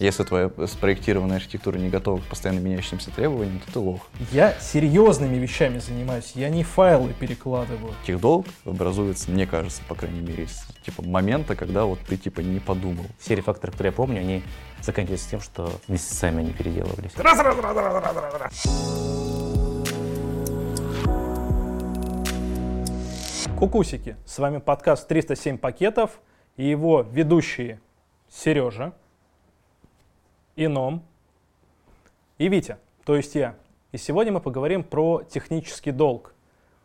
Если твоя спроектированная архитектура не готова к постоянно меняющимся требованиям, то ты лох. Я серьезными вещами занимаюсь, я не файлы перекладываю. Техдолг образуется, мне кажется, по крайней мере, из типа момента, когда вот ты типа не подумал. Все рефакторы, которые я помню, они заканчиваются тем, что месяцами они переделывались. Кукусики, с вами подкаст 307 пакетов и его ведущие Сережа, Ином и Витя, то есть я. И сегодня мы поговорим про технический долг.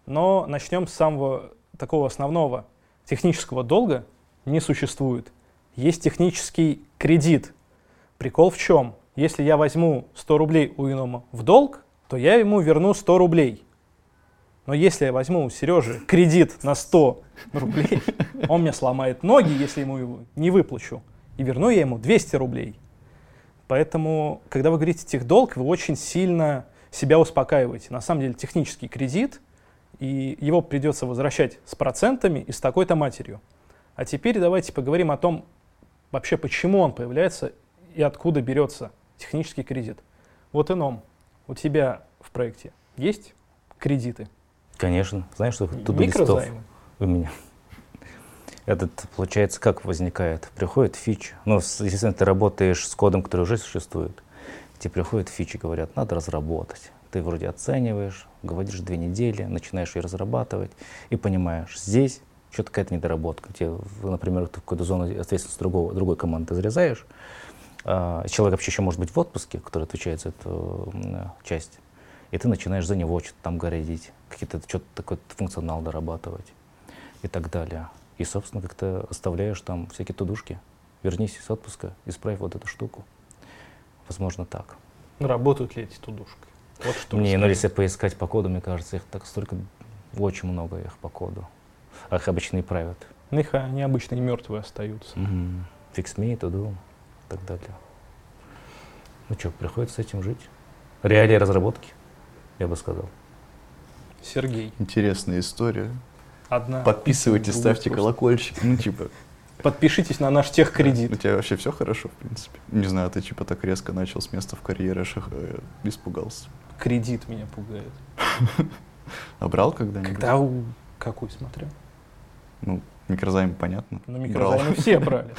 Но начнем с самого такого основного. Технического долга не существует. Есть технический кредит. Прикол в чем? Если я возьму 100 рублей у Инома в долг, то я ему верну 100 рублей. Но если я возьму у Сережи кредит на 100 рублей, он мне сломает ноги, если ему его не выплачу. И верну я ему 200 рублей. Поэтому, когда вы говорите техдолг, вы очень сильно себя успокаиваете. На самом деле технический кредит, и его придется возвращать с процентами и с такой-то матерью. А теперь давайте поговорим о том, вообще почему он появляется и откуда берется технический кредит. Вот ином, у тебя в проекте есть кредиты? Конечно. Знаешь, что тут листов у меня? Этот, получается, как возникает? Приходит фич. Ну, естественно, ты работаешь с кодом, который уже существует. Тебе приходят фичи, говорят, надо разработать. Ты вроде оцениваешь, говоришь две недели, начинаешь ее разрабатывать и понимаешь, здесь что-то какая-то недоработка. Тебе, например, ты какую-то зону ответственности другого, другой команды зарезаешь. А, человек вообще еще может быть в отпуске, который отвечает за эту часть. И ты начинаешь за него что-то там городить, какие-то что-то такой функционал дорабатывать и так далее. И, собственно, как-то оставляешь там всякие тудушки. Вернись из отпуска, исправь вот эту штуку. Возможно, так. Ну, работают ли эти тудушки? Вот что Не, ну если поискать по коду, мне кажется, их так столько, очень много их по коду. А их обычно и правят. Ну, их они обычно и мертвые остаются. Угу. To do, и так далее. Ну что, приходится с этим жить. Реалии разработки, я бы сказал. Сергей. Интересная история. Одна. Подписывайтесь, ставьте просто. колокольчик. Ну, типа. Подпишитесь на наш техкредит. У тебя вообще все хорошо, в принципе. Не знаю, ты типа так резко начал с места в карьере, аж э, испугался. Кредит меня пугает. А брал когда-нибудь? Когда у... Какой смотрел? Ну, микрозайм, понятно. Ну, микрозаймы все брали.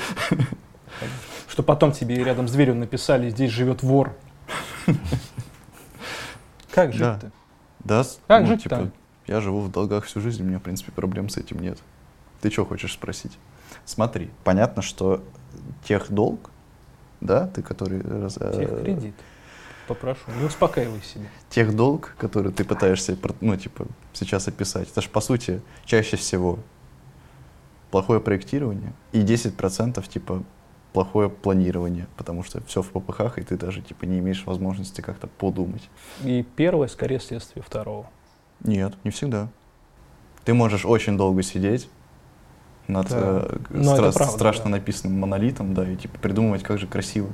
Что потом тебе рядом с дверью написали, здесь живет вор. Как жить-то? Да. Как ну, жить-то? Я живу в долгах всю жизнь, у меня, в принципе, проблем с этим нет. Ты что хочешь спросить? Смотри, понятно, что тех долг, да, ты который... Тех кредит. Попрошу, не успокаивай себя. Тех долг, который ты пытаешься, ну, типа, сейчас описать, это же, по сути, чаще всего плохое проектирование и 10% типа плохое планирование, потому что все в попыхах, и ты даже типа не имеешь возможности как-то подумать. И первое скорее следствие второго. Нет, не всегда. Ты можешь очень долго сидеть над да. э, стра- правда, страшно да. написанным монолитом, да, и типа придумывать, как же красиво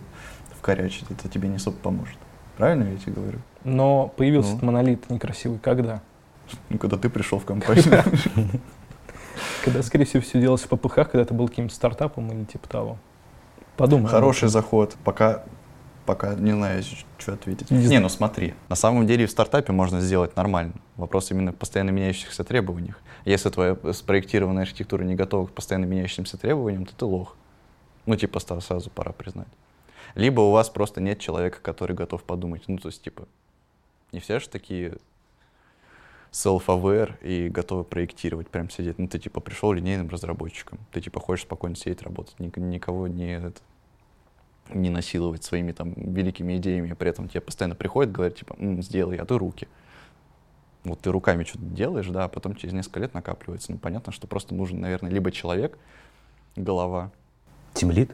вкорячить. Это тебе не особо поможет. Правильно я тебе говорю? Но появился ну. этот монолит некрасивый когда? Ну, когда ты пришел в компанию. Когда, скорее всего, все делалось в попыхах, когда ты был каким-то стартапом или типа того. Подумай. Хороший заход. Пока пока не знаю, что ответить. Не, не ну смотри, на самом деле в стартапе можно сделать нормально. Вопрос именно в постоянно меняющихся требованиях. Если твоя спроектированная архитектура не готова к постоянно меняющимся требованиям, то ты лох. Ну, типа, сразу пора признать. Либо у вас просто нет человека, который готов подумать. Ну, то есть, типа, не все же такие self-aware и готовы проектировать, прям сидеть. Ну, ты, типа, пришел линейным разработчиком. Ты, типа, хочешь спокойно сидеть, работать. Никого не, это, не насиловать своими там великими идеями, а при этом тебе постоянно приходит, говорит, типа, М, сделай, а ты руки. Вот ты руками что-то делаешь, да, а потом через несколько лет накапливается. Ну, понятно, что просто нужен, наверное, либо человек, голова. Тимлит,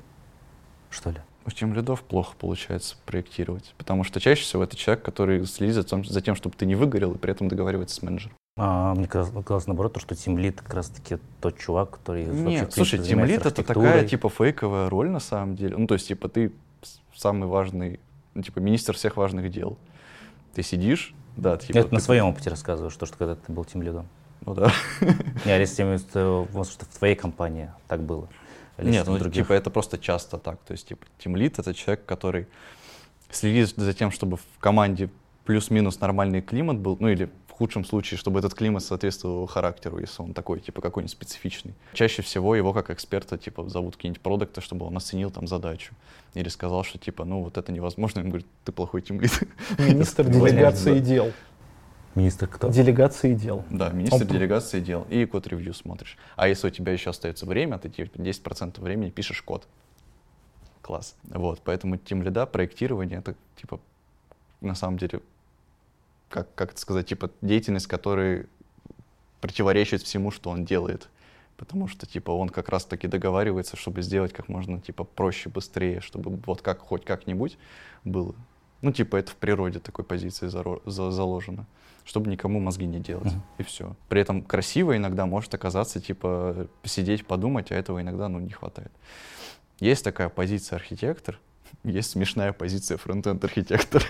что ли? У тимлидов плохо получается проектировать, потому что чаще всего это человек, который следит за тем, за тем чтобы ты не выгорел, и при этом договаривается с менеджером. А, мне казалось, наоборот, то, что тимлит как раз-таки тот чувак, который Нет, вообще, слушай, тимлит это такая, типа, фейковая роль на самом деле. Ну, то есть, типа, ты самый важный, ну, типа, министр всех важных дел. Ты сидишь, да, типа... Я это на своем опыте рассказываю, что, что когда ты был тимлидом. Ну да. Не, а если может, что в твоей компании так было. Нет, ну, других? типа это просто часто так. То есть, типа, тимлит — это человек, который следит за тем, чтобы в команде плюс-минус нормальный климат был, ну или в худшем случае, чтобы этот климат соответствовал характеру, если он такой, типа, какой-нибудь специфичный. Чаще всего его как эксперта, типа, зовут какие-нибудь продукты, чтобы он оценил там задачу. Или сказал, что, типа, ну вот это невозможно. Он говорит, ты плохой тимлит. Министр делегации дел. Министр кто? Делегации дел. Да, министр Он... делегации дел. И код-ревью смотришь. А если у тебя еще остается время, ты типа 10% времени пишешь код. Класс. Вот, поэтому тем лида, проектирование, это типа на самом деле, как, как это сказать, типа деятельность, которая противоречит всему, что он делает. Потому что, типа, он как раз-таки договаривается, чтобы сделать как можно, типа, проще, быстрее, чтобы вот как, хоть как-нибудь было. Ну, типа, это в природе такой позиции заложено чтобы никому мозги не делать. Mm-hmm. И все. При этом красиво иногда может оказаться, типа, посидеть, подумать, а этого иногда, ну, не хватает. Есть такая позиция архитектор, есть смешная позиция фронтенд архитектор.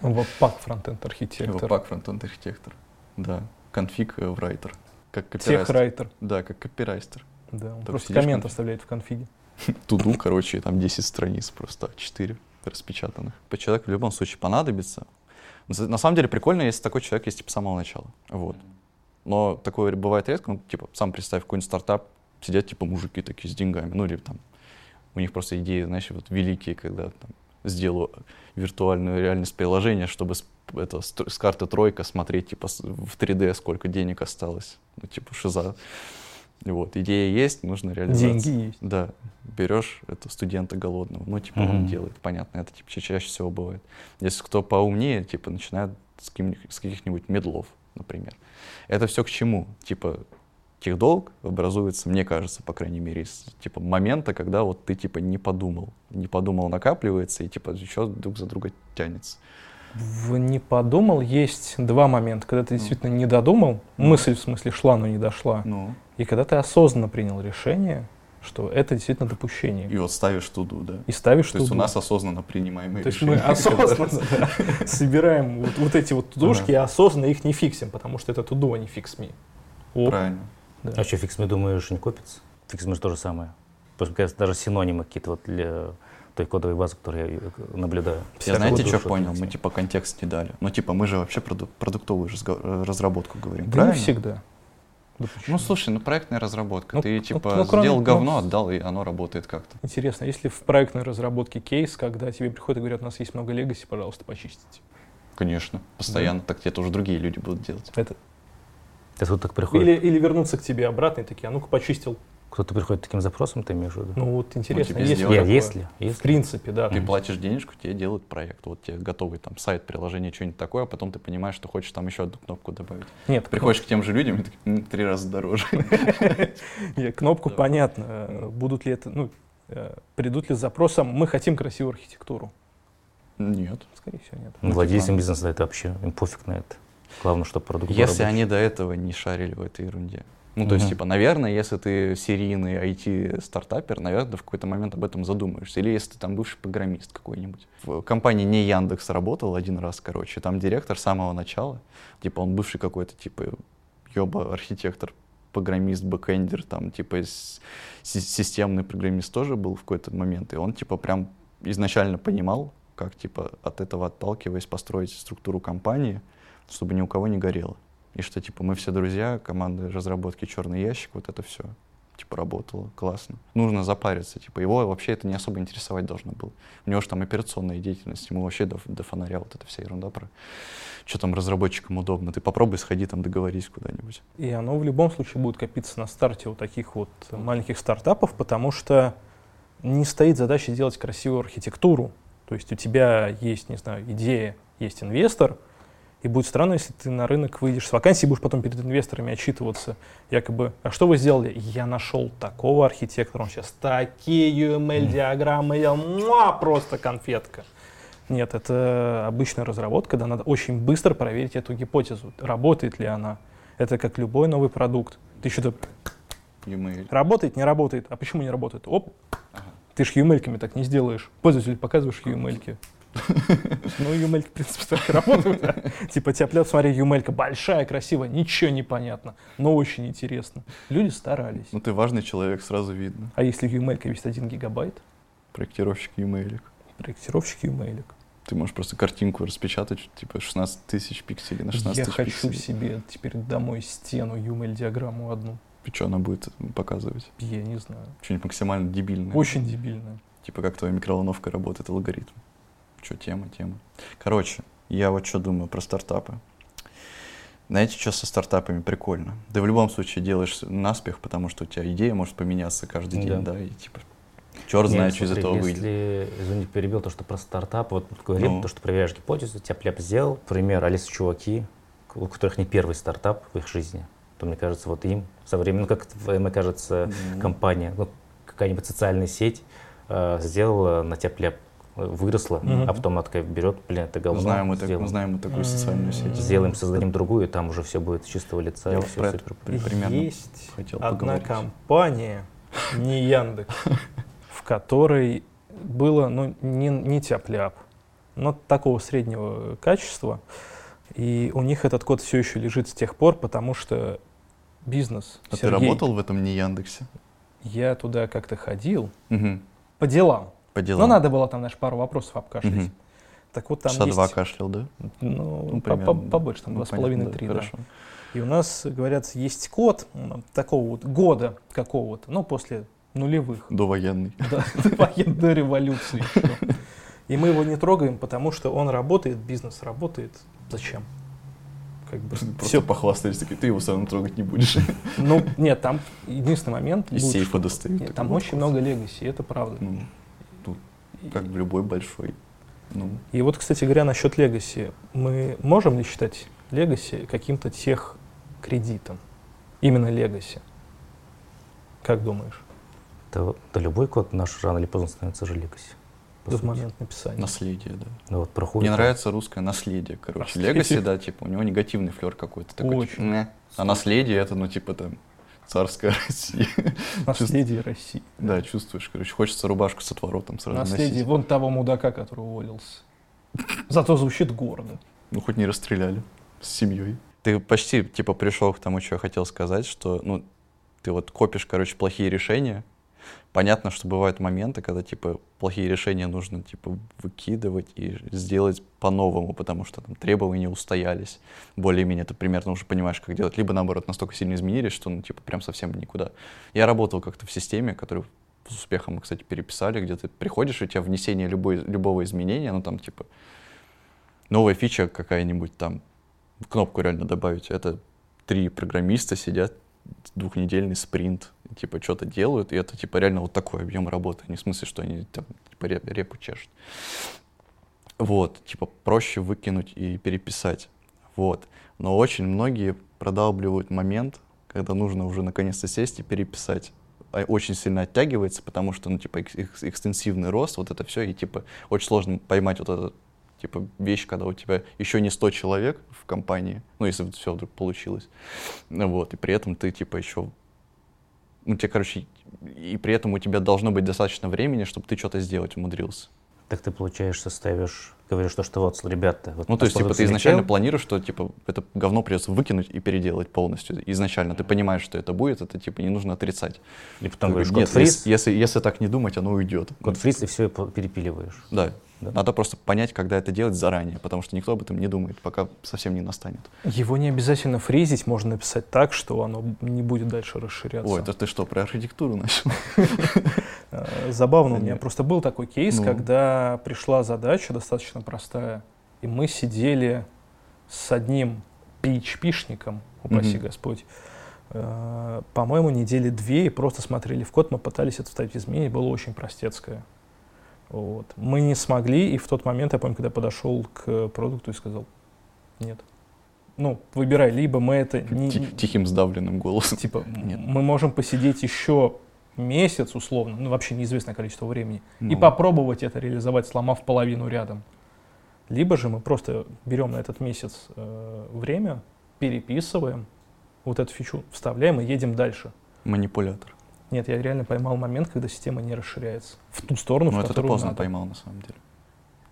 Веб-пак фронтенд архитектор. Веб-пак фронтенд архитектор. Да. Конфиг райтер. Как копирайтер. Да, как копирайтер. Да, он Только просто коммент оставляет в конфиге. Туду, короче, там 10 страниц просто, 4 распечатанных. По человеку в любом случае понадобится. На самом деле прикольно, если такой человек есть типа с самого начала. Вот. Но такое бывает редко. Ну, типа, сам представь, какой-нибудь стартап, сидят типа мужики такие с деньгами. Ну, или там, у них просто идеи, знаешь, вот великие, когда там сделаю виртуальную реальность приложения, чтобы с, это, с, с карты тройка смотреть типа в 3D, сколько денег осталось. Ну, типа шиза. Вот, идея есть, нужно реализовать. Деньги есть. Да, берешь это студента голодного, ну, типа, mm-hmm. он делает, понятно, это типа чаще всего бывает. Если кто поумнее, типа, начинает с, с каких-нибудь медлов, например. Это все к чему? Типа, техдолг образуется, мне кажется, по крайней мере, из типа момента, когда вот ты типа не подумал, не подумал, накапливается и типа еще друг за друга тянется. В не подумал есть два момента, когда ты ну. действительно не додумал, ну. мысль в смысле шла, но не дошла. Ну. И когда ты осознанно принял решение, что это действительно допущение. И вот ставишь TODO, да? И ставишь То TODO. есть у нас осознанно принимаемые То есть мы осознанно собираем вот эти вот тудушки и осознанно их не фиксим, потому что это TODO, а не FIXME. Правильно. А что, FIXME, думаешь, не копится? FIXME же то же самое. Потому что даже синонимы какие-то вот для той кодовой базы, которую я э, наблюдаю. Я знаете, что понял? Мы типа контекст не дали. Ну типа мы же вообще продуктовую разработку говорим, да правильно? не всегда. Ну слушай, ну проектная разработка. Ну, Ты типа ну, кроме, сделал говно, ну, отдал, и оно работает как-то. Интересно, если в проектной разработке кейс, когда тебе приходят и говорят, у нас есть много легаси, пожалуйста, почистите. Конечно, постоянно. Да. Так это уже другие люди будут делать. Это... Это вот так приходит. Или, или вернуться к тебе обратно и такие, а ну-ка почистил кто-то приходит таким запросом, ты имеешь в виду? Ну вот интересно, ну, есть ли, если, если? В принципе, да. Ты платишь денежку, тебе делают проект. Вот тебе готовый там сайт, приложение, что-нибудь такое, а потом ты понимаешь, что хочешь там еще одну кнопку добавить. Нет. Приходишь к тем же людям, и такие, три раза дороже. Нет, кнопку понятно. Будут ли это, ну, э, придут ли с запросом, мы хотим красивую архитектуру? Нет. Скорее всего, нет. Ну, владельцам бизнеса это вообще, им пофиг на это. Главное, чтобы продукт Если они до этого не шарили в этой ерунде. Ну, то есть, типа, наверное, если ты серийный IT-стартапер, наверное, в какой-то момент об этом задумаешься. Или если ты там бывший программист какой-нибудь. В компании не Яндекс работал один раз, короче, там директор с самого начала, типа, он бывший какой-то, типа, ёба, архитектор, программист, бэкэндер, там, типа, системный программист тоже был в какой-то момент. И он, типа, прям изначально понимал, как, типа, от этого отталкиваясь, построить структуру компании, чтобы ни у кого не горело. И что, типа, мы все друзья, команда разработки «Черный ящик», вот это все типа работало, классно. Нужно запариться, типа его вообще это не особо интересовать должно было. У него же там операционная деятельность, ему вообще до, до фонаря вот эта вся ерунда про что там разработчикам удобно. Ты попробуй сходи там договорись куда-нибудь. И оно в любом случае будет копиться на старте у таких вот маленьких стартапов, потому что не стоит задача сделать красивую архитектуру. То есть у тебя есть, не знаю, идея, есть инвестор — и будет странно, если ты на рынок выйдешь с вакансией, будешь потом перед инвесторами отчитываться, якобы, а что вы сделали? Я нашел такого архитектора, он сейчас такие UML-диаграммы делал, муа, просто конфетка. Нет, это обычная разработка, когда надо очень быстро проверить эту гипотезу, работает ли она. Это как любой новый продукт. Ты что-то работает, не работает. А почему не работает? Оп, ага. ты же UML-ками так не сделаешь. Пользователю показываешь UML-ки. Ну, Юмелька, в принципе, так работает. Типа, тяп смотри, Юмелька большая, красивая, ничего не понятно, но очень интересно. Люди старались. Ну, ты важный человек, сразу видно. А если Юмелька весит 1 гигабайт? Проектировщик Юмейлик. Проектировщик Юмейлик. Ты можешь просто картинку распечатать, типа 16 тысяч пикселей на 16 Я тысяч хочу пикселей. себе теперь домой стену Юмель-диаграмму одну. И что она будет показывать? Я не знаю. Что-нибудь максимально дебильное. Очень дебильное. Типа как твоя микроволновка работает, алгоритм. Что, тема, тема. Короче, я вот что думаю про стартапы. Знаете, что со стартапами прикольно? Ты в любом случае делаешь наспех, потому что у тебя идея может поменяться каждый день, да, Да. и типа черт знает, Нет, что из смотри, этого выйдет. Если, извини, перебил то, что про стартап, вот говорим, Ну. то, что проверяешь гипотезу, тебя пляп сделал, пример, Алиса чуваки, у которых не первый стартап в их жизни, то, мне кажется, вот им со временем, ну, как, мне кажется, Ну. компания, ну, какая-нибудь социальная сеть э, сделала на тебя пляп, выросла, Мгм. а потом она такая берет, блин, это говно, Знаем мы, так- мы знаем мы такую социальную сеть. Сделаем, создадим другую, и там уже все будет с чистого лица. Я про это супер. при- примерно Есть хотел одна поговорить. компания, не Яндекс, в которой было, ну, не, не тяп-ляп, но такого среднего качества. И у них этот код все еще лежит с тех пор, потому что бизнес. А ты Сергей, работал в этом не Яндексе? Я туда как-то ходил Угу. по делам. По делам. Но надо было там, знаешь, пару вопросов обкашлять. Мгм. Так вот там Часа есть... два кашлял, да? Ну, Ну, по- побольше, там Ну, два с половиной, три, да. Хорошо. И у нас, говорят, есть код такого вот года какого-то, ну, после нулевых, Довоенный. да, военной революции. И мы его не трогаем, потому что он работает, бизнес работает. Зачем? Как бы Просто все. похвастались, такие, ты его все равно трогать не будешь. Ну, нет, там единственный момент. Из будет, сейфа достают. Нет, там очень много легаси, это правда. Как в любой большой. Ну, И вот, кстати говоря, насчет легаси. Мы можем ли считать легаси каким-то тех кредитом? Именно легаси. Как думаешь? Да, да любой код наш рано или поздно становится же легаси. по В момент написания. наследие, да. Ну, вот проходит. Мне нравится русское наследие, короче. Легаси, да, типа, у него негативный флер какой-то. Такой, Очень. типа. А наследие это, ну, типа, там, царская Россия. Наследие России. Да, чувствуешь, короче, хочется рубашку с отворотом сразу Наследие носить. вон того мудака, который уволился. Зато звучит гордо. Ну, хоть не расстреляли с семьей. Ты почти, типа, пришел к тому, что я хотел сказать, что, ну, ты вот копишь, короче, плохие решения. Понятно, что бывают моменты, когда, типа, плохие решения нужно, типа, выкидывать и сделать по-новому, потому что там требования устоялись. Более-менее ты примерно уже понимаешь, как делать. Либо, наоборот, настолько сильно изменились, что, ну, типа, прям совсем никуда. Я работал как-то в системе, которую с успехом мы, кстати, переписали, где ты приходишь, и у тебя внесение любой, любого изменения, ну, там, типа, новая фича какая-нибудь там, кнопку реально добавить, это три программиста сидят, двухнедельный спринт, типа что-то делают, и это типа реально вот такой объем работы, не в смысле, что они там типа реп- репу чешут. Вот, типа проще выкинуть и переписать. Вот. Но очень многие продалбливают момент, когда нужно уже наконец-то сесть и переписать. А Очень сильно оттягивается, потому что, ну, типа, экс- экстенсивный рост, вот это все, и, типа, очень сложно поймать вот этот типа вещь, когда у тебя еще не 100 человек в компании, ну, если все вдруг получилось, вот, и при этом ты, типа, еще, ну, тебе, короче, и при этом у тебя должно быть достаточно времени, чтобы ты что-то сделать умудрился. Так ты, получаешь, ставишь, говоришь, то, что вот, ребята, вот Ну, то есть, типа, ты изначально залетел, планируешь, что, типа, это говно придется выкинуть и переделать полностью. Изначально ты понимаешь, что это будет, это, типа, не нужно отрицать. и потом Ты говоришь, нет, фриз, если, если, если так не думать, оно уйдет. код фриз, и все перепиливаешь. Да. Да. Надо просто понять, когда это делать заранее, потому что никто об этом не думает, пока совсем не настанет. Его не обязательно фризить, можно написать так, что оно не будет дальше расширяться. Ой, это ты что, про архитектуру начал? Э, Забавно, у меня просто был такой кейс, Ну. когда пришла задача достаточно простая, и мы сидели с одним PHP-шником, упаси Мгм. Господь, э, по-моему, недели две, и просто смотрели в код, мы пытались это вставить в было очень простецкое. Вот. Мы не смогли, и в тот момент, я помню, когда подошел к продукту и сказал, нет. Ну, выбирай, либо мы это не, Ти- Тихим сдавленным голосом. Типа, Нет. мы можем посидеть еще месяц, условно, ну, вообще неизвестное количество времени, и Ну. попробовать это реализовать, сломав половину рядом. Либо же мы просто берем на этот месяц э, время, переписываем вот эту фичу, вставляем и едем дальше. Манипулятор. Нет, я реально поймал момент, когда система не расширяется в ту сторону, Ну, в это ты поздно надо. поймал, на самом деле.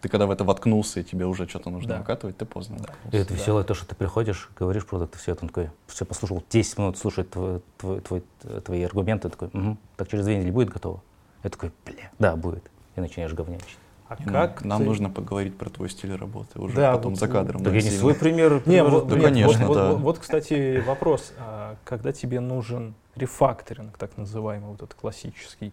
Ты когда в это воткнулся, и тебе уже что-то нужно да. выкатывать, ты поздно. Да. И это да. веселое то, что ты приходишь, говоришь продукт, все, он такой, все, послушал 10 минут, слушает твой, твой, твой, твои аргументы, такой, угу, так через две недели будет готово? Я такой, бля, да, будет. И начинаешь говнячить. А и как нам ты... нужно поговорить про твой стиль работы уже да, потом вот, за кадром. Так я не свой пример. Не, вот, да, нет, конечно, вот, да. Вот, вот, кстати, вопрос. А когда тебе нужен рефакторинг, так называемый, вот этот классический,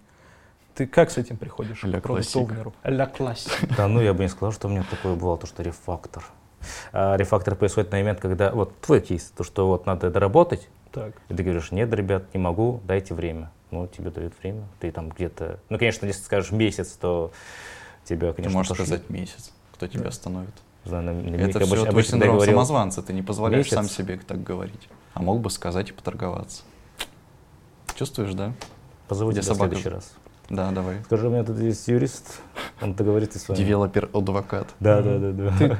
ты как с этим приходишь к продукт-овнеру? Ля классик. Да, ну я бы не сказал, что у меня такое бывало, то, что рефактор. А рефактор происходит на момент, когда, вот твой кейс, то, что вот надо доработать, так. и ты говоришь, нет, ребят, не могу, дайте время. Ну, тебе дают время, ты там где-то, ну, конечно, если скажешь месяц, то тебя, конечно, Ты можешь пошлют. сказать месяц, кто тебя да. остановит. Да, на, на Это все твой синдром говорил, самозванца, ты не позволяешь месяц. сам себе так говорить. А мог бы сказать и поторговаться. Чувствуешь, да? Позову тебя в следующий раз. Да, давай. Скажи, у меня тут есть юрист, он договорится с вами. Developer advocate. Да, да, да, да. Ты,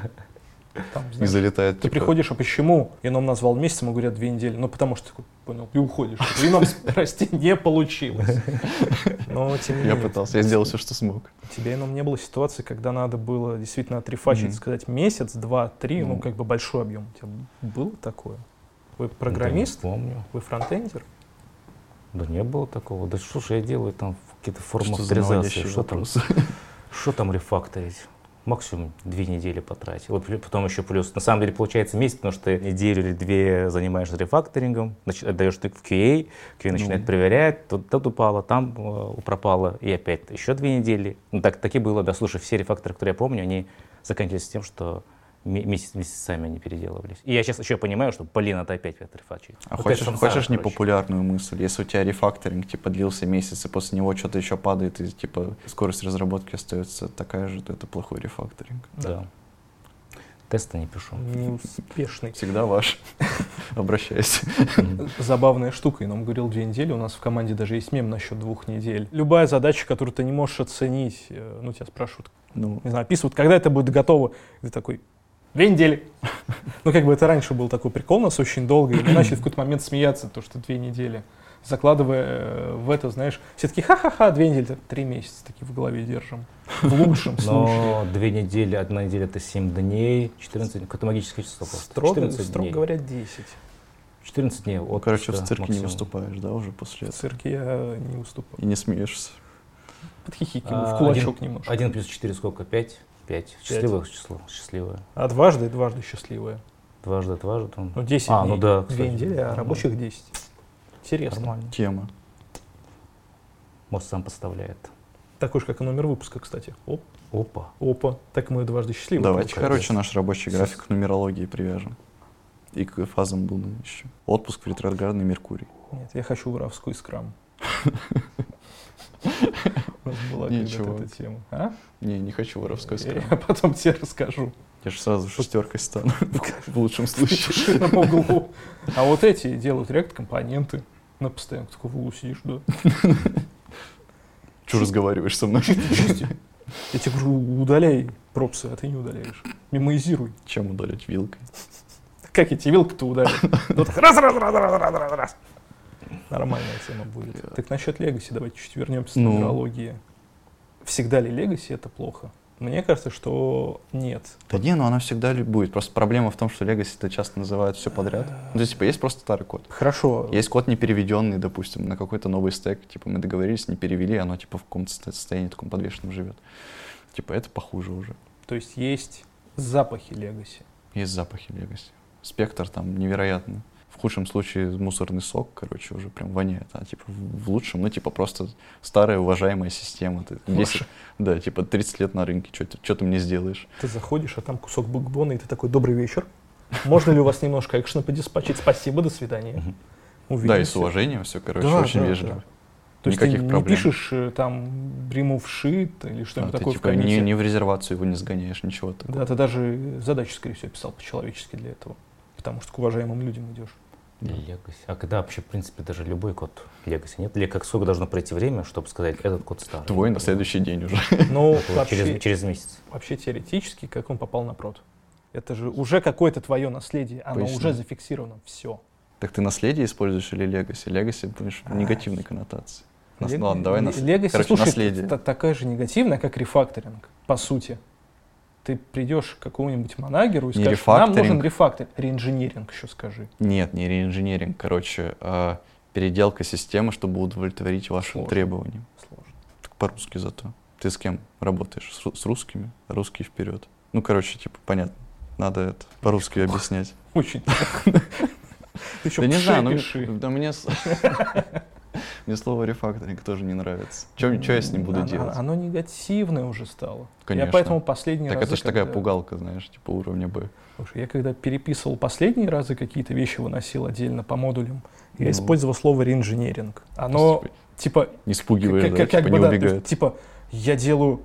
там, знаешь, и залетает. Ты типа... приходишь, а почему? И нам назвал месяц, ему говорят две недели. Ну, потому что понял, и уходишь. И нам, прости, не получилось. Но, тем не менее, я пытался, я сделал все, что смог. У тебя ином не было ситуации, когда надо было действительно отрефачить, mm-hmm. сказать месяц, два, три, ну, ну, как бы большой объем. У тебя было такое? Вы программист? Да, помню. Вы фронтендер? Да не было такого. Да что ж я делаю там какие-то формы авторизации? Что там, что там рефакторить? Максимум две недели потратил. Потом еще плюс, на самом деле получается месяц, потому что ты неделю или две занимаешься рефакторингом, значит, отдаешь ты в QA, QA начинает ну. проверять, тут, тут упало, там э, пропало, и опять еще две недели. Ну так, таки было, да, слушай, все рефакторы, которые я помню, они заканчивались тем, что месяц, месяцами они переделывались. И я сейчас еще понимаю, что, блин, это опять ветрефачить. А вот хочешь, хочешь непопулярную мысль? Если у тебя рефакторинг, типа, длился месяц, и после него что-то еще падает, и, типа, скорость разработки остается такая же, то это плохой рефакторинг. Да. да. Тесты не пишу. Неуспешный. Всегда ваш. Обращайся. Забавная штука. И нам говорил две недели. У нас в команде даже есть мем насчет двух недель. Любая задача, которую ты не можешь оценить, э, ну, тебя спрашивают, ну, не знаю, описывают, когда это будет готово. Ты такой, Две недели. Ну, как бы это раньше был такой прикол, нас очень долго, и мы начали в какой-то момент смеяться, то, что две недели. Закладывая э, в это, знаешь, все таки ха-ха-ха, две недели, три месяца такие в голове держим. В лучшем случае. Но две недели, одна неделя это 7 дней, 14, какое-то магическое число. Строго, 14 строго говоря, 10. 14 дней. Вот, Короче, в цирке максимум. не выступаешь, да, уже после этого? В цирке я не выступаю. И не смеешься? Подхихикиваю, а, в кулачок один, немножко. 1 плюс 4 сколько? 5? Пять. Счастливое число. Счастливое. А дважды, дважды счастливое. Дважды, дважды. Там... Ну, 10 а, дней. ну да. Кстати, Две недели, а рабочих 10. Интересно. Нормально. Тема. Мост сам поставляет. Такой же, как и номер выпуска, кстати. Оп. Опа. Опа. Так мы дважды счастливы. Давайте, короче, наш рабочий график к нумерологии привяжем. И к фазам Луны еще. Отпуск в ретроградный Меркурий. Нет, я хочу графскую скрам. Нас была Ничего. эта тема. А? Не, не хочу воровской скрам. Я потом тебе расскажу. Я же сразу шестеркой стану, в лучшем случае. На углу. А вот эти делают реакт-компоненты. На постоянно такой в углу сидишь, да. Че разговариваешь со мной? Я тебе говорю, удаляй пропсы, а ты не удаляешь. Мимоизируй. Чем удалять? Вилкой? Как эти вилку-то удалить? Раз, раз, раз, раз, раз, раз, раз. Нормальная тема будет. Yeah. Так насчет Легаси, давайте чуть вернемся ну. к нумерологии. Всегда ли Легаси это плохо? Мне кажется, что нет. Да не, ну она всегда будет. Просто проблема в том, что Legacy это часто называют все подряд. Ну, то есть, типа, есть просто старый код. Хорошо. Есть код не переведенный, допустим, на какой-то новый стек. Типа, мы договорились, не перевели, оно типа в каком-то состоянии таком подвешенном живет. Типа, это похуже уже. То есть есть запахи Legacy. Есть запахи Legacy. Спектр там невероятный в худшем случае мусорный сок, короче, уже прям воняет, а типа в лучшем, ну типа просто старая уважаемая система. Ты 10, да, типа 30 лет на рынке, что, ты мне сделаешь? Ты заходишь, а там кусок бэкбона, и ты такой, добрый вечер. Можно ли у вас немножко экшена подиспачить? Спасибо, до свидания. Увидимся. Да, и с уважением все, короче, да, очень да, вежливо. Да. То есть Никаких ты проблем. не пишешь э, там remove shit или что-нибудь а, такое ты, типа, в комите? Не, не в резервацию его не сгоняешь, ничего такого. Да, ты даже задачу, скорее всего, писал по-человечески для этого. Потому что к уважаемым людям идешь. Legacy. А когда вообще, в принципе, даже любой код Legacy нет? Или как сколько должно пройти время, чтобы сказать, этот код старый? Твой на следующий день уже. Ну, вообще, через, через месяц. Вообще теоретически, как он попал на прод? Это же уже какое-то твое наследие, оно Поясни. уже зафиксировано, все. Так ты наследие используешь или Legacy? Legacy, понимаешь, в негативной коннотации. Лег... Ладно, давай нас... Legacy, Короче, слушай, наследие. такая же негативная, как рефакторинг, по сути. Ты придешь к какому-нибудь манагеру и не скажешь, нам нужен рефактор, реинжиниринг еще скажи. Нет, не реинжиниринг, короче, а переделка системы, чтобы удовлетворить вашим Сложно. требованиям. Сложно. Так по-русски зато. Ты с кем работаешь? С, с русскими? Русские вперед. Ну, короче, типа, понятно. Надо это по-русски объяснять. Очень. Ты еще да не знаю, ну, да мне... Мне слово рефакторинг тоже не нравится. Что я с ним буду делать? Оно негативное уже стало. Конечно. Я поэтому последний раз. Так это же такая пугалка, знаешь, типа уровня Б. Слушай, я когда переписывал последние разы какие-то вещи, выносил отдельно по модулям, я ну. использовал слово реинженеринг. Оно, типа... Не спугивает, да, типа не убегает. Типа, я делаю...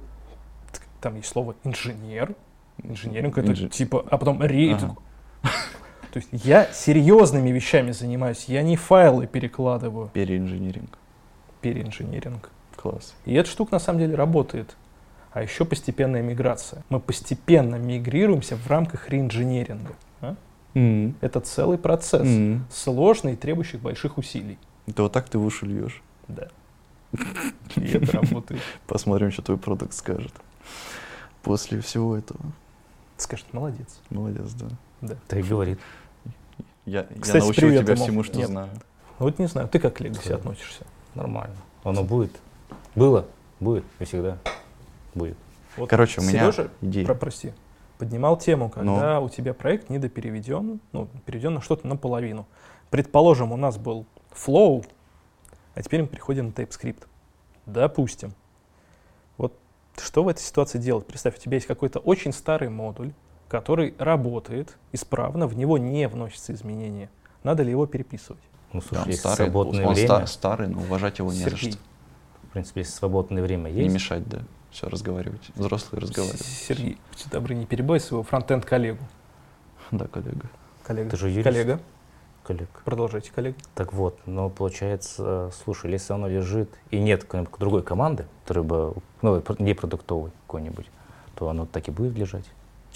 Там есть слово инженер, инженеринг, это Инж... типа, а потом ре... Ага. То есть я серьезными вещами занимаюсь, я не файлы перекладываю. Переинжиниринг. Переинжиниринг. Класс. И эта штука на самом деле работает. А еще постепенная миграция. Мы постепенно мигрируемся в рамках реинжиниринга. А? Mm-hmm. Это целый процесс, mm-hmm. сложный и требующий больших усилий. Да вот так ты в уши льешь. Да. И это работает. Посмотрим, что твой продукт скажет. После всего этого. Скажет, молодец. Молодец, да. Да. Так и говорит. Я, Кстати, я научил тебя всему, что Нет. знаю. Вот не знаю, ты как к Legacy да. относишься? Нормально. Оно будет. Было, будет и всегда будет. Вот Короче, у меня Сережа, идея. Про, прости, поднимал тему, когда ну. у тебя проект недопереведен, ну, переведен на что-то наполовину. Предположим, у нас был Flow, а теперь мы переходим на TypeScript. Допустим. Вот что в этой ситуации делать? Представь, у тебя есть какой-то очень старый модуль, который работает исправно, в него не вносятся изменения. Надо ли его переписывать? Ну, слушай, да, старый, свободное он время. старый, но уважать его Сергей. не за что. В принципе, если свободное время есть. Не мешать, да. Все, разговаривать. Взрослые разговаривать. Сергей, будьте добры, не перебивай своего фронтенд коллегу. Да, коллега. Коллега. Ты же юрист. Коллега. Коллег. Продолжайте, коллега. Так вот, но получается, слушай, если оно лежит и нет другой команды, которая бы, ну, не продуктовой какой-нибудь, то оно так и будет лежать.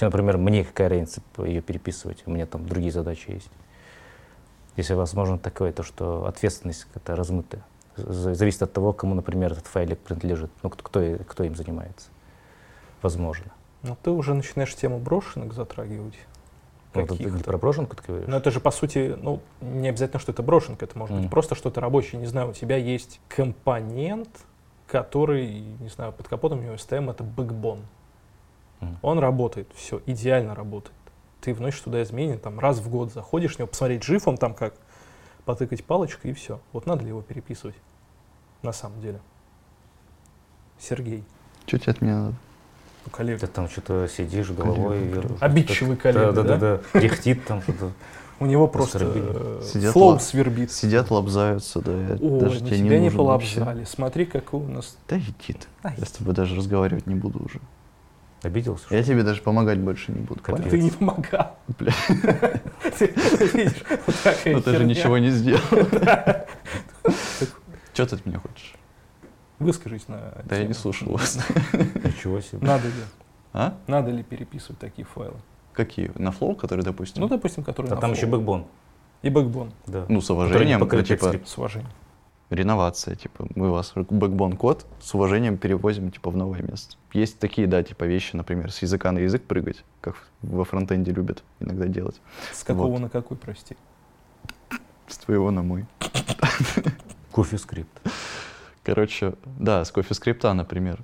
Например, мне какая разница ее переписывать, у меня там другие задачи есть. Если возможно такое, то что ответственность какая-то размытая. Зависит от того, кому, например, этот файлик принадлежит, ну, кто, кто, им занимается. Возможно. Ну, ты уже начинаешь тему брошенок затрагивать. Ну, ты не про брошенку ты говоришь? Ну, это же, по сути, ну, не обязательно, что это брошенка, это может mm. быть просто что-то рабочее. Не знаю, у тебя есть компонент, который, не знаю, под капотом у него STM — это backbone. Mm. Он работает, все, идеально работает. Ты вносишь туда изменения, там раз в год заходишь, него посмотреть, жив он там как, потыкать палочкой и все. Вот надо ли его переписывать? На самом деле. Сергей. Что тебе от меня надо? Ну, коллега. Ты там что-то сидишь головой. Коллега. Обидчивый коллега, да? Да, да, да. Рехтит там что-то. У него просто э, сидят флоу лап, свербит. Сидят, лобзаются, да. О, даже тебе тебя не, не полобзали. Смотри, как у нас... Да иди ты. Я с тобой даже разговаривать не буду уже. Обиделся? Я тебе даже помогать больше не буду. Капец. Ты не помогал. Бля. Но ты же ничего не сделал. Что ты от меня хочешь? Выскажись на Да я не слушал вас. Ничего себе. Надо ли? А? Надо ли переписывать такие файлы? Какие? На Flow, которые, допустим? Ну, допустим, которые А там еще бэкбон. И бэкбон. Да. Ну, с уважением. Типа, с уважением реновация, типа, мы вас бэкбон код с уважением перевозим, типа, в новое место. Есть такие, да, типа, вещи, например, с языка на язык прыгать, как во фронтенде любят иногда делать. С какого вот. на какой, прости? С твоего на мой. Кофе скрипт. Короче, да, с кофе скрипта, например.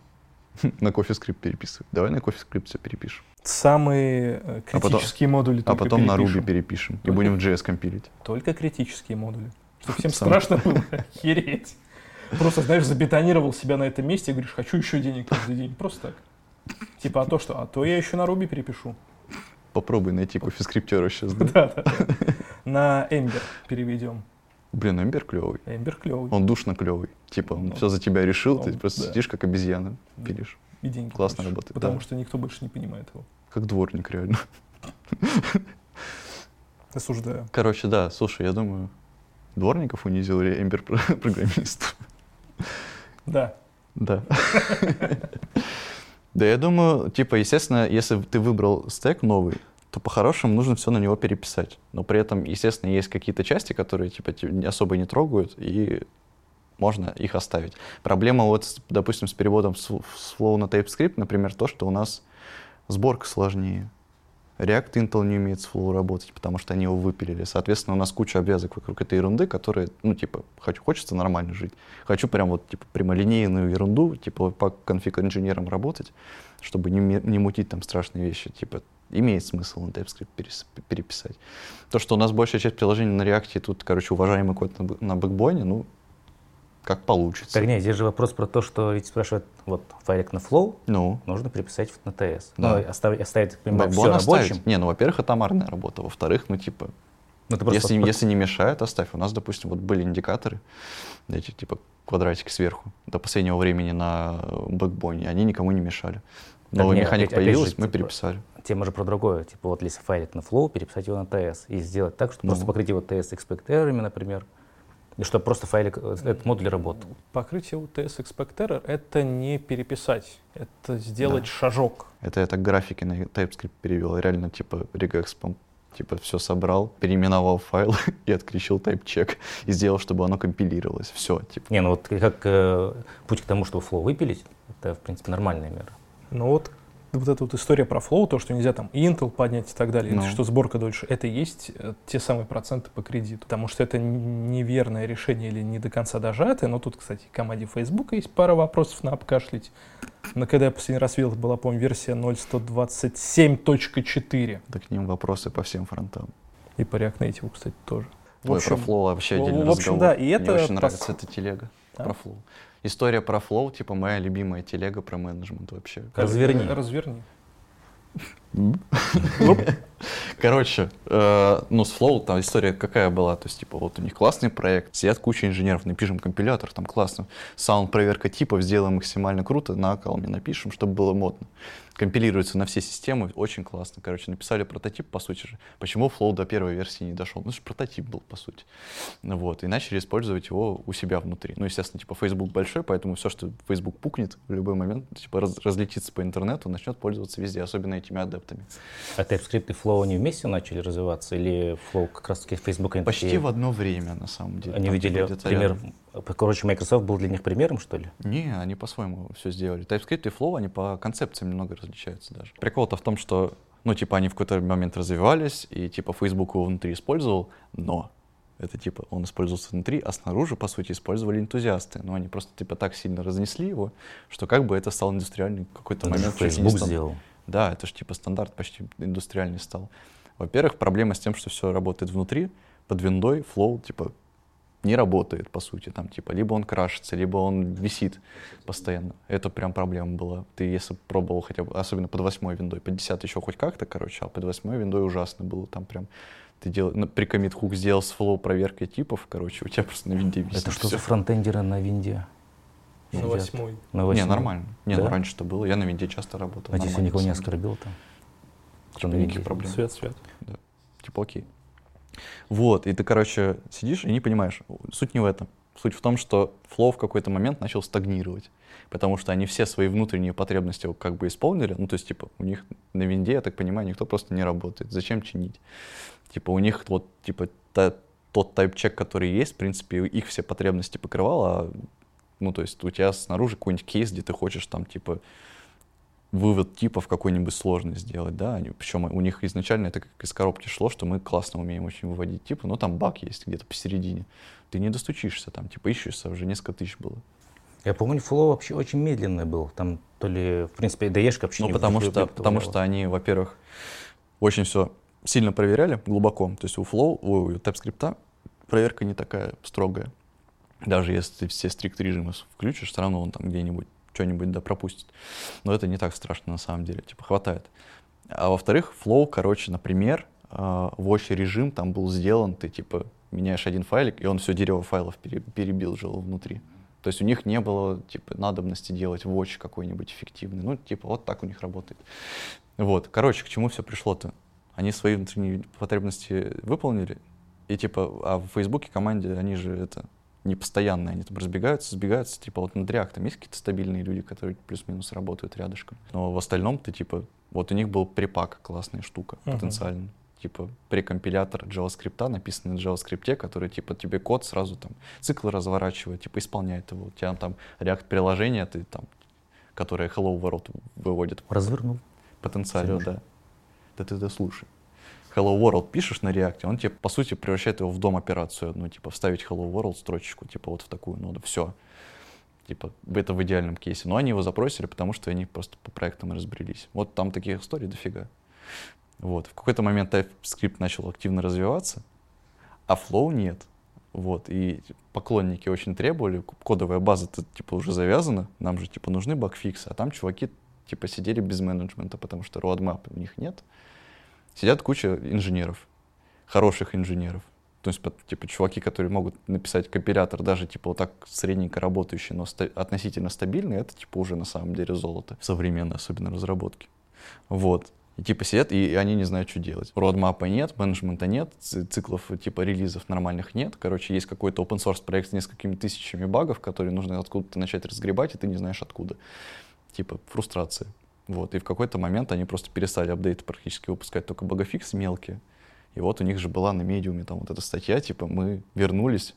на кофе скрипт переписывать. Давай на кофе скрипт все перепишем. Самые э, критические а потом, модули А потом перепишем. на Ruby перепишем только, и будем в JS компилить. Только критические модули. Что всем Сам. страшно было, охереть. Просто, знаешь, забетонировал себя на этом месте и говоришь, хочу еще денег каждый день. Просто так. Типа, а то что? А то я еще на Руби перепишу. Попробуй найти кофе-скриптера сейчас, да? Да, да. На Эмбер переведем. Блин, Эмбер клевый. Эмбер клевый. Он душно клевый. Типа, он ну, все за тебя решил, ты просто да. сидишь как обезьяна, пилишь. И деньги Классно хочешь, работает. Потому да. что никто больше не понимает его. Как дворник, реально. Осуждаю. Короче, да, слушай, я думаю, дворников унизил Эмбер программистов. Да. Да. Да, я думаю, типа, естественно, если ты выбрал стек новый, то по-хорошему нужно все на него переписать. Но при этом, естественно, есть какие-то части, которые типа особо не трогают, и можно их оставить. Проблема вот, допустим, с переводом с Flow на TypeScript, например, то, что у нас Сборка сложнее. React Intel не умеет с Flow работать, потому что они его выпилили. Соответственно, у нас куча обвязок вокруг этой ерунды, которые, ну, типа, хочу, хочется нормально жить. Хочу прям вот, типа, прямолинейную ерунду, типа, по конфиг-инженерам работать, чтобы не, не мутить там страшные вещи. Типа, имеет смысл на TypeScript переписать. То, что у нас большая часть приложений на React, тут, короче, уважаемый код на, на бэкбоне, ну, как получится. Так нет, здесь же вопрос про то, что ведь спрашивают, вот файлик на Flow ну. нужно переписать на TS. Да. Ну, оставить, оставить, например, все оставить. рабочим. Не, ну, во-первых, это амарная работа. Во-вторых, ну, типа, ну, если, просто... если не мешает, оставь. У нас, допустим, вот были индикаторы, эти, типа, квадратики сверху до последнего времени на бэкбоне, они никому не мешали. Новая нет, механика опять, появилась, опять же, мы типа, переписали. Тема же про другое. Типа вот если файлик на Flow, переписать его на TS и сделать так, чтобы ну. просто покрыть его TS expect error, например, и чтобы просто файлик, э, этот модуль работал. Покрытие UTS Expect Error — это не переписать, это сделать да. шажок. Это я так графики на TypeScript перевел. Реально, типа, regex типа все собрал, переименовал файл и открещил type-check и сделал, чтобы оно компилировалось. Все, типа. Не, ну вот как э, путь к тому, чтобы flow выпилить, это, в принципе, нормальная мера. Ну вот вот эта вот история про Flow, то, что нельзя там Intel поднять и так далее, ну. что сборка дольше, это и есть э, те самые проценты по кредиту. Потому что это неверное решение или не до конца дожатое. Но тут, кстати, команде Facebook есть пара вопросов на обкашлять. Но когда я последний раз видел, это была, по-моему, версия 0.127.4. Да к ним вопросы по всем фронтам. И по React Native, кстати, тоже. В общем, Ой, про Flow вообще отдельный В общем, разговор. да, и это... Мне очень нравится эта телега а? про Flow. История про флоу, типа моя любимая телега про менеджмент вообще. Разверни. Разверни. Короче, э, ну с Flow там история какая была, то есть типа вот у них классный проект, сидят куча инженеров, напишем компилятор, там классно, саунд проверка типов, сделаем максимально круто, на аккаунте напишем, чтобы было модно компилируется на все системы, очень классно. Короче, написали прототип, по сути же. Почему Flow до первой версии не дошел? Ну, что прототип был, по сути. Вот, и начали использовать его у себя внутри. Ну, естественно, типа, Facebook большой, поэтому все, что Facebook пукнет в любой момент, типа, раз, разлетится по интернету, начнет пользоваться везде, особенно этими адептами. А TypeScript и Flow, они вместе начали развиваться? Или Flow как раз-таки Facebook? Почти такие... в одно время, на самом деле. Они видели пример рядом. Короче, Microsoft был для них примером, что ли? Не, они по-своему все сделали. TypeScript и Flow, они по концепциям немного различаются даже. Прикол-то в том, что, ну, типа, они в какой-то момент развивались, и, типа, Facebook его внутри использовал, но это, типа, он использовался внутри, а снаружи, по сути, использовали энтузиасты. Но они просто, типа, так сильно разнесли его, что как бы это стал индустриальный какой-то момент. Facebook сделал. Да, это же, типа, стандарт почти индустриальный стал. Во-первых, проблема с тем, что все работает внутри, под виндой, Flow, типа, не работает, по сути, там, типа, либо он крашится, либо он висит постоянно. Это прям проблема была. Ты, если пробовал хотя бы, особенно под восьмой виндой, под 10 еще хоть как-то, короче, а под восьмой виндой ужасно было, там прям ты делал, ну, pre-commit хук сделал с Flow проверкой типов, короче, у тебя просто на винде висит. Это что все. за фронтендеры на винде? На восьмой. На восьмой. Не, нормально. Не, ну, да? ну раньше-то было. Я на винде часто работал. А здесь никого не оскорбил там? Типа, никаких проблем. Свет, свет. Да. Типа окей. Вот, и ты, короче, сидишь и не понимаешь. Суть не в этом. Суть в том, что Flow в какой-то момент начал стагнировать, потому что они все свои внутренние потребности как бы исполнили. Ну, то есть, типа, у них на винде, я так понимаю, никто просто не работает. Зачем чинить? Типа, у них вот, типа, та, тот тайп-чек, который есть, в принципе, их все потребности покрывал, а, ну, то есть, у тебя снаружи какой-нибудь кейс, где ты хочешь там, типа, вывод типов какой-нибудь сложный сделать, да, они, причем у них изначально это как из коробки шло, что мы классно умеем очень выводить типы, но там баг есть где-то посередине, ты не достучишься, там, типа, ищешься, уже несколько тысяч было. Я помню, флоу вообще очень медленный был, там то ли, в принципе, ДЕшка вообще Ну, не потому что, потому что они, во-первых, очень все сильно проверяли глубоко, то есть у Flow, у TypeScript проверка не такая строгая, даже если ты все стрикт режимы включишь, все равно он там где-нибудь что-нибудь да пропустит. Но это не так страшно на самом деле, типа хватает. А во-вторых, Flow, короче, например, э, watch режим там был сделан, ты типа меняешь один файлик, и он все дерево файлов перебил жил внутри. То есть у них не было типа надобности делать watch какой-нибудь эффективный. Ну, типа вот так у них работает. Вот, короче, к чему все пришло-то? Они свои внутренние потребности выполнили, и типа, а в Фейсбуке команде они же это не постоянные, они там разбегаются, сбегаются, типа вот над React есть какие-то стабильные люди, которые плюс-минус работают рядышком. Но в остальном ты типа, вот у них был припак, классная штука, uh-huh. потенциально. Типа прекомпилятор JavaScript, написанный на JavaScript, который типа тебе код сразу там цикл разворачивает, типа исполняет его. У тебя там React приложение, ты там, которое hello ворот выводит. Развернул. потенциале, да. Да ты да слушай. Hello World пишешь на React, он тебе, по сути, превращает его в дом-операцию одну, типа, вставить Hello World строчечку, типа, вот в такую ноду, все. Типа, это в идеальном кейсе. Но они его запросили, потому что они просто по проектам разбрелись. Вот там таких историй дофига. Вот. В какой-то момент TypeScript начал активно развиваться, а Flow нет. Вот. И поклонники очень требовали, кодовая база-то типа уже завязана, нам же типа нужны багфиксы, а там чуваки типа сидели без менеджмента, потому что roadmap у них нет. Сидят куча инженеров, хороших инженеров. То есть, типа, чуваки, которые могут написать компилятор, даже, типа, вот так средненько работающий, но ста- относительно стабильный, это, типа, уже на самом деле золото. Современной, особенно разработки. Вот. И типа сидят, и, и они не знают, что делать. Родмапа нет, менеджмента нет, циклов типа релизов нормальных нет. Короче, есть какой-то open source проект с несколькими тысячами багов, которые нужно откуда-то начать разгребать, и ты не знаешь откуда. Типа фрустрация. Вот. И в какой-то момент они просто перестали апдейты практически выпускать только багфиксы мелкие. И вот у них же была на медиуме там вот эта статья, типа, мы вернулись,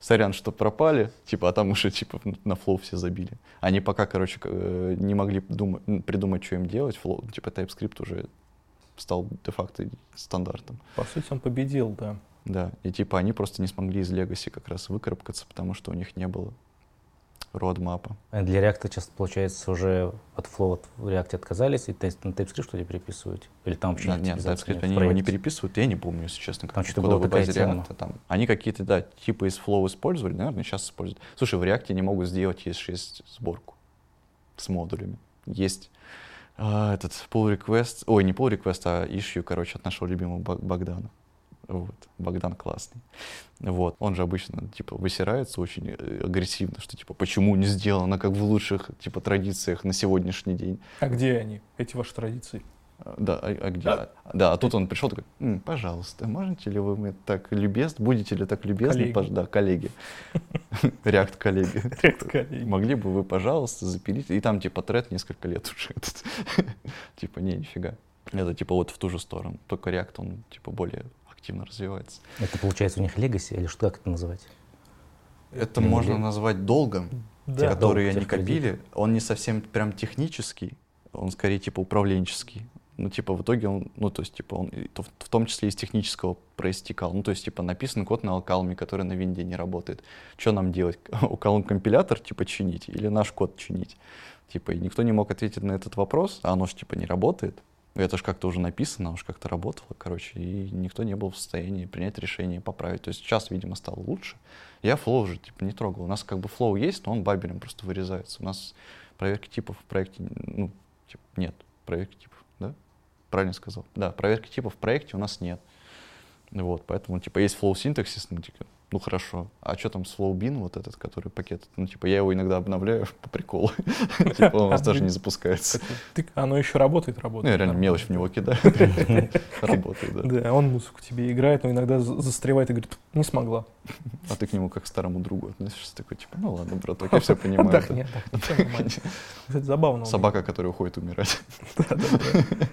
сорян, что пропали, типа, а там уже, типа, на Flow все забили. Они пока, короче, э, не могли думать, придумать, что им делать, Flow, типа, TypeScript уже стал де-факто стандартом. По сути, он победил, да. Да, и типа они просто не смогли из legacy как раз выкарабкаться, потому что у них не было родмапа. А для React часто, получается, уже от Flow в React отказались, и на TypeScript что ли переписывают? Или там вообще нет, нет, TypeScript они его не переписывают, я не помню, если честно, как там что-то было базе React. Там. Они какие-то, да, типы из Flow использовали, наверное, сейчас используют. Слушай, в React не могут сделать ES6 сборку с модулями. Есть а, этот pull request, ой, не pull request, а issue, короче, от нашего любимого Богдана. Вот. Богдан классный. Вот. Он же обычно, типа, высирается очень э, агрессивно, что, типа, почему не сделано, как в лучших, типа, традициях на сегодняшний день. А где они, эти ваши традиции? А, да, а, а где? Да. да, а тут он пришел такой, М, пожалуйста, можете ли вы мне так любезны, будете ли так любезны, коллеги. да, коллеги, реакт коллеги. Реакт коллеги. Могли бы вы, пожалуйста, запилить, и там, типа, тред несколько лет уже этот. Типа, не, нифига. Это, типа, вот в ту же сторону, только реакт, он, типа, более активно развивается. Это получается у них легаси или что, как это называть? Это или можно назвать долгом, да. который они копили. Он не совсем прям технический, он скорее типа управленческий. Ну, типа, в итоге он, ну, то есть, типа, он в том числе из технического проистекал. Ну, то есть, типа, написан код на алкалме, который на винде не работает. Что нам делать? Алкалм компилятор, типа, чинить или наш код чинить? Типа, и никто не мог ответить на этот вопрос, а оно же, типа, не работает. Это же как-то уже написано, уж как-то работало, короче, и никто не был в состоянии принять решение поправить. То есть сейчас, видимо, стало лучше. Я Flow уже типа не трогал. У нас как бы Flow есть, но он бабелем просто вырезается. У нас проверки типов в проекте, ну, типа, нет, проверки типов, да? Правильно сказал? Да, проверки типов в проекте у нас нет. Вот, поэтому, типа, есть flow синтаксис, ну, типа, ну хорошо. А что там с flow-bin, вот этот, который пакет? Ну, типа, я его иногда обновляю по приколу. Типа, он у нас даже не запускается. Оно еще работает, работает. Ну, я реально мелочь в него кидаю. Работает, да. Да, он музыку тебе играет, но иногда застревает и говорит, не смогла. А ты к нему как к старому другу относишься, такой, типа, ну ладно, браток, я все понимаю. Отдохни, отдохни, Кстати, забавно. Собака, которая уходит умирать. Да, да, да.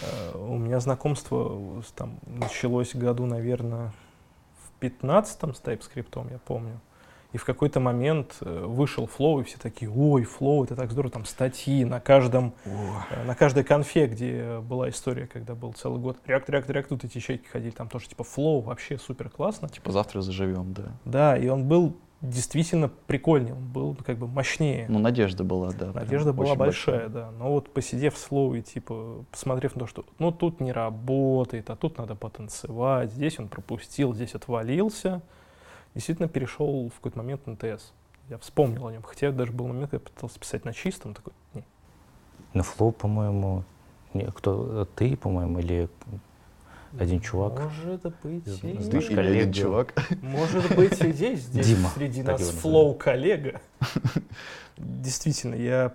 Э, у меня знакомство там началось году, наверное, 15 с TypeScript, я помню. И в какой-то момент э, вышел Flow, и все такие, ой, Flow, это так здорово, там статьи на каждом, О. на каждой конфе, где была история, когда был целый год React, React, React, тут эти ячейки ходили, там тоже типа Flow, вообще супер классно. Типа завтра заживем, да. Да, и он был действительно прикольнее, он был как бы мощнее. Ну, надежда была, да. Надежда была большая, большая, да. Но вот посидев в слоу и типа посмотрев на то, что ну тут не работает, а тут надо потанцевать, здесь он пропустил, здесь отвалился, действительно перешел в какой-то момент на TS. Я вспомнил о нем, хотя даже был момент, когда я пытался писать на чистом, такой, не. На Flow, по-моему, кто, ты, по-моему, или один чувак. Может быть, и... Наш коллега. Один чувак. Может быть, и здесь, здесь Дима, среди нас Flow коллега. Действительно, я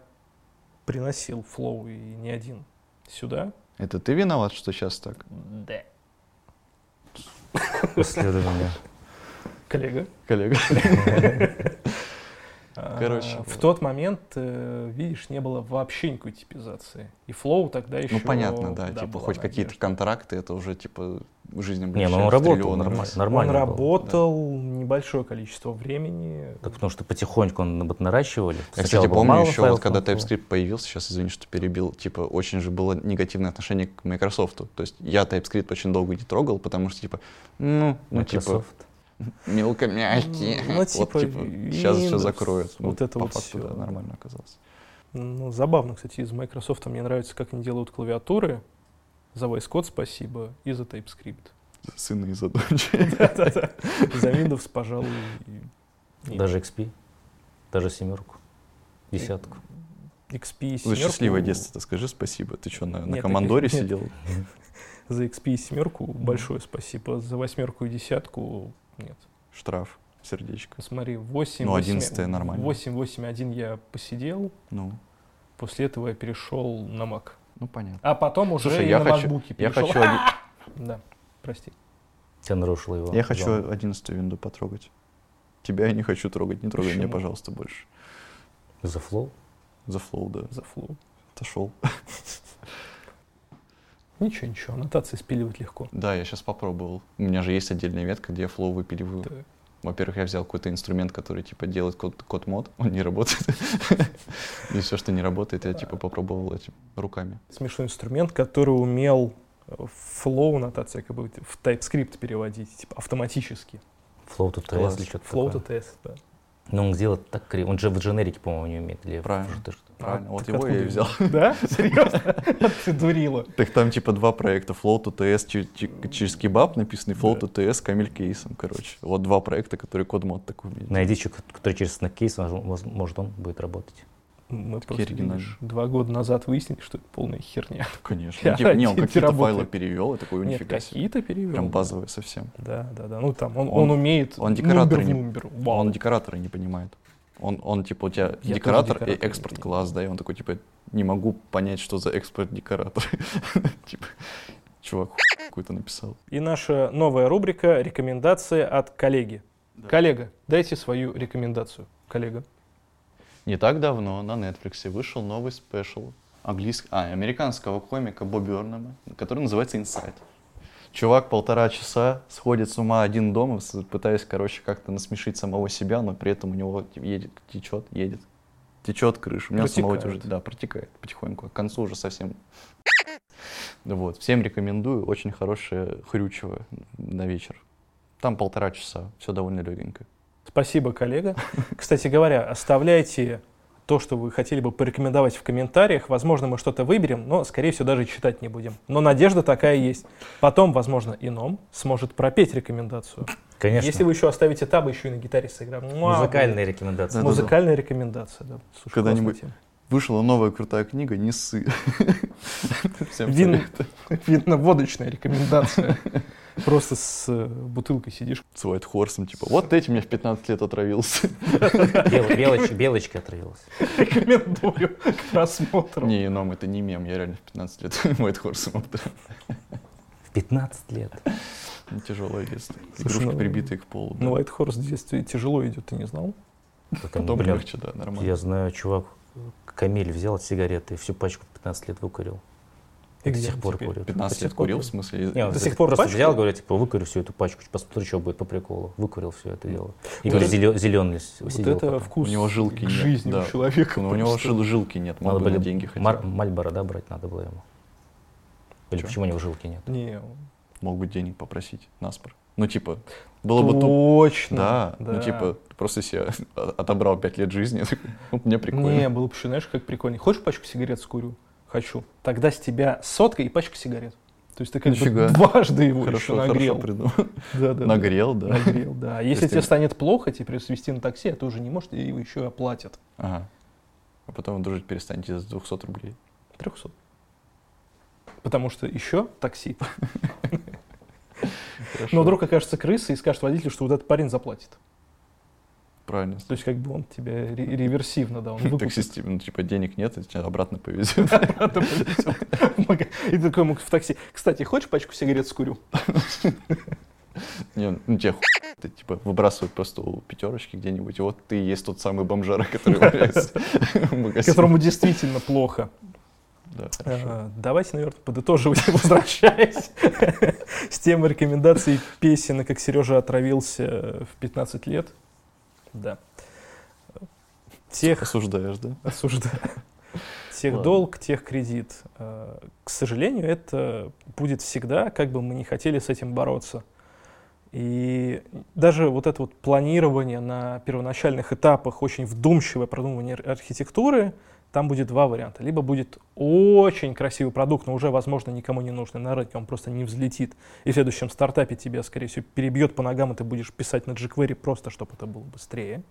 приносил Flow и не один сюда. Это ты виноват, что сейчас так? Да. Меня. Коллега. Коллега. А, Короче. В тот момент, э, видишь, не было вообще никакой типизации. И флоу тогда еще... Ну, понятно, да. типа, хоть какие-то контракты, это уже, типа, в жизни Не, ну он работал нормально. нормально он работал небольшое количество времени. Так потому что потихоньку он вот наращивали. Я, кстати, помню еще, вот, когда TypeScript появился, сейчас, извини, что перебил, типа, очень же было негативное отношение к Microsoft. То есть я TypeScript очень долго не трогал, потому что, типа, ну, ну типа, мелкомягкие. Ну, типа, вот, типа сейчас все закроют. Вот это по вот факту, все. Да, нормально оказалось. Ну, забавно, кстати, из Microsoft мне нравится, как они делают клавиатуры. За VS Code спасибо и за TypeScript. За сына и за дочь. За Windows, пожалуй. Даже XP? Даже семерку? Десятку? XP и семерку. За счастливое детство скажи спасибо. Ты что, на, на командоре сидел? За XP и семерку большое спасибо. За восьмерку и десятку нет. Штраф, сердечко. Смотри, 8... Ну, 11 нормально. 8, 8, 1 я посидел. Ну. После этого я перешел на Mac. Ну, понятно. А потом уже Слушай, я на хочу, MacBook перешел. Я хочу... Один... Да, прости. Тебя нарушил его. Я хочу 11 винду потрогать. Тебя я не хочу трогать. Не трогай Почему? меня, пожалуйста, больше. За флоу? За Flow, да. За Flow. Отошел. Ничего, ничего, аннотации спиливать легко. Да, я сейчас попробовал. У меня же есть отдельная ветка, где я Flow выпиливаю. Так. Во-первых, я взял какой-то инструмент, который типа делает код, codemod, он не работает. И все, что не работает, я типа попробовал этим руками. Смешной инструмент, который умел flow аннотации как бы в TypeScript переводить, типа автоматически. Flow to TS или что-то Flow to TS, да. Но он делает так криво. Он же в дженерике, по-моему, не умеет. Или Правильно. Что Правильно. Вот его я и взял. Да? Серьезно? Ты дурила. Так там типа два проекта. Flow to TS через кебаб написанный, Flow to TS камель кейсом, короче. Вот два проекта, которые код мод такой умеет. Найди, который через снэк кейс, может он будет работать. Мы Такие просто видишь, два года назад выяснили, что это полная херня. Конечно. Ну, типа, не, он какие-то файлы перевел, и такой, Нет, какие-то перевел. Прям базовые совсем. Да, да, да. Ну там он, он, он умеет он декораторы не, Вау. Он декораторы не понимает. Он, он типа у тебя Я декоратор, декоратор и экспорт класс, да, и он такой типа не могу понять, что за экспорт декоратор. типа чувак какой-то написал. И наша новая рубрика рекомендации от коллеги. Да. Коллега, дайте свою рекомендацию, коллега. Не так давно на Netflix вышел новый спешл английск... а, американского комика Бобби Орнема, который называется Inside. Чувак полтора часа сходит с ума один дома, пытаясь, короче, как-то насмешить самого себя, но при этом у него едет, течет, едет, течет крыша. У него самого уже, да, протекает потихоньку. К концу уже совсем. Вот. Всем рекомендую. Очень хорошее хрючево на вечер. Там полтора часа. Все довольно легенько. Спасибо, коллега. Кстати говоря, оставляйте то, что вы хотели бы порекомендовать в комментариях. Возможно, мы что-то выберем, но, скорее всего, даже читать не будем. Но надежда такая есть. Потом, возможно, ином сможет пропеть рекомендацию. Конечно. Если вы еще оставите табы, еще и на гитаре сыграем. Музыкальная рекомендация. Да, Музыкальная да, да. рекомендация, да. Слушай, Когда-нибудь вышла новая крутая книга «Не ссы». Винно-водочная рекомендация. Просто с э, бутылкой сидишь. С White Horse, типа, вот этим я в 15 лет отравился. Белоч, белочкой отравился. Рекомендую к просмотру. Не, но это не мем, я реально в 15 лет White Horse отравился. В 15 лет? Ну, тяжелое детство. Игрушки, ну, прибитые к полу. Ну, White Horse в детстве тяжело идет, ты не знал? Потом легче, да, нормально. Я знаю, чувак, Камиль взял сигареты и всю пачку в 15 лет выкурил. И до сих пор курю. 15 лет курил, в смысле? Не, до сих пор просто пачку? взял, говорю, типа, выкурю всю эту пачку, посмотрю, что будет по приколу. Выкурил все это дело. И вот говорю, зеленый вот сидел. это потом. вкус У него жилки нет. жизни да. у человека. Но у него жилки нет, надо было деньги хотя Мар- Мальборо, да, брать надо было ему? Или Че? почему у него жилки нет? Не. Мог бы денег попросить, наспор. Ну, типа, было бы Точно. Да, да. Ну, типа, просто себе отобрал 5 лет жизни. ну, мне прикольно. Не, было бы еще, знаешь, как прикольно. Хочешь пачку сигарет скурю? хочу. Тогда с тебя сотка и пачка сигарет. То есть ты как Нифига. бы дважды его хорошо, еще нагрел. Хорошо да, да, нагрел, да. Нагрел, да. Если тебе станет плохо, тебе свести на такси, а ты уже не можешь, и его еще и оплатят. Ага. А потом дружить перестанете за 200 рублей. 300. Потому что еще такси. Но вдруг окажется крыса и скажет водителю, что вот этот парень заплатит. Правильно. То есть как бы он тебя реверсивно, да, он выкупит. Таксист, ну, типа, денег нет, и тебя обратно повезет. Обратно повезет. И такой ему в такси. Кстати, хочешь пачку сигарет скурю? Не, ну тебе ты, типа, выбрасывают просто у пятерочки где-нибудь, и вот ты и есть тот самый бомжара, который Которому действительно плохо. Да, а, давайте, наверное, подытоживать, возвращаясь с темой рекомендаций песен, как Сережа отравился в 15 лет. Да. Тех... Осуждаешь, да? Осуждаю. Тех Ладно. долг, тех кредит. А, к сожалению, это будет всегда, как бы мы не хотели с этим бороться. И даже вот это вот планирование на первоначальных этапах, очень вдумчивое продумывание архитектуры, там будет два варианта. Либо будет очень красивый продукт, но уже, возможно, никому не нужный на рынке, он просто не взлетит. И в следующем стартапе тебя, скорее всего, перебьет по ногам, и ты будешь писать на jQuery просто, чтобы это было быстрее.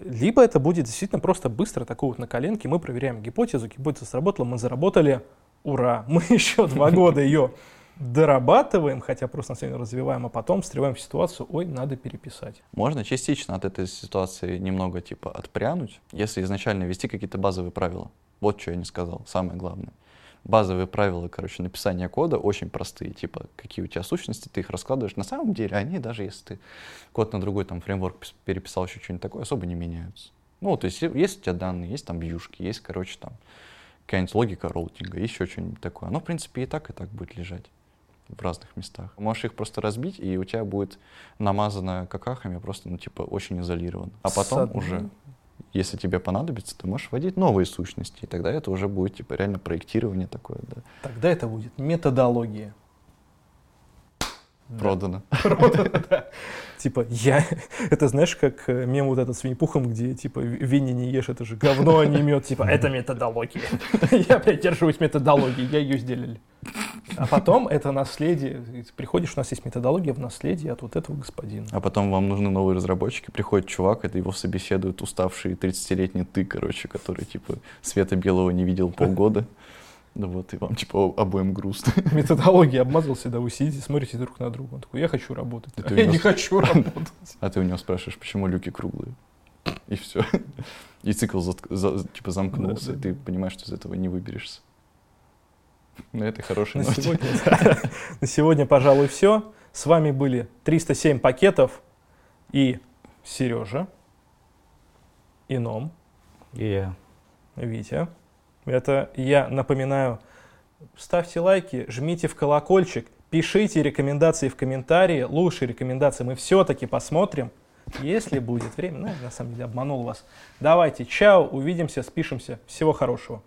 Либо это будет действительно просто быстро, такой вот на коленке, мы проверяем гипотезу, гипотеза сработала, мы заработали, ура, мы еще два года ее дорабатываем, хотя просто на самом развиваем, а потом встреваем в ситуацию, ой, надо переписать. Можно частично от этой ситуации немного типа отпрянуть, если изначально ввести какие-то базовые правила. Вот что я не сказал, самое главное. Базовые правила, короче, написания кода очень простые, типа, какие у тебя сущности, ты их раскладываешь. На самом деле они, даже если ты код на другой там фреймворк переписал, еще что-нибудь такое, особо не меняются. Ну, то есть есть у тебя данные, есть там вьюшки, есть, короче, там какая-нибудь логика роутинга, еще что-нибудь такое. Оно, в принципе, и так, и так будет лежать в разных местах. Можешь их просто разбить, и у тебя будет намазано какахами, просто, ну, типа, очень изолировано. А потом С уже, если тебе понадобится, ты можешь вводить новые сущности, и тогда это уже будет, типа, реально проектирование такое, да. Тогда это будет методология. Продано. Продано, да. Типа, я... Это знаешь, как э, мем вот этот с Винни-Пухом, где, типа, Винни не ешь, это же говно, а не мед. Типа, это методология. Я придерживаюсь методологии, я ее сделали. А потом это наследие. Приходишь, у нас есть методология в наследии от вот этого господина. А потом вам нужны новые разработчики. Приходит чувак, это его собеседует уставший 30-летний ты, короче, который, типа, света белого не видел полгода. Да вот, и вам, типа, обоим грустно. Методология обмазался, да, вы сидите, смотрите друг на друга. Он такой, я хочу работать. А я не хочу работать. А ты у него спрашиваешь, почему люки круглые? И все. И цикл, типа, замкнулся, и ты понимаешь, что из этого не выберешься. На этой хорошей на Сегодня, на сегодня, пожалуй, все. С вами были 307 пакетов и Сережа, и Ном, и я, Витя. Это я напоминаю. Ставьте лайки, жмите в колокольчик, пишите рекомендации в комментарии. Лучшие рекомендации мы все-таки посмотрим, если будет время. Ну, на самом деле обманул вас. Давайте, чао, увидимся, спишемся. Всего хорошего.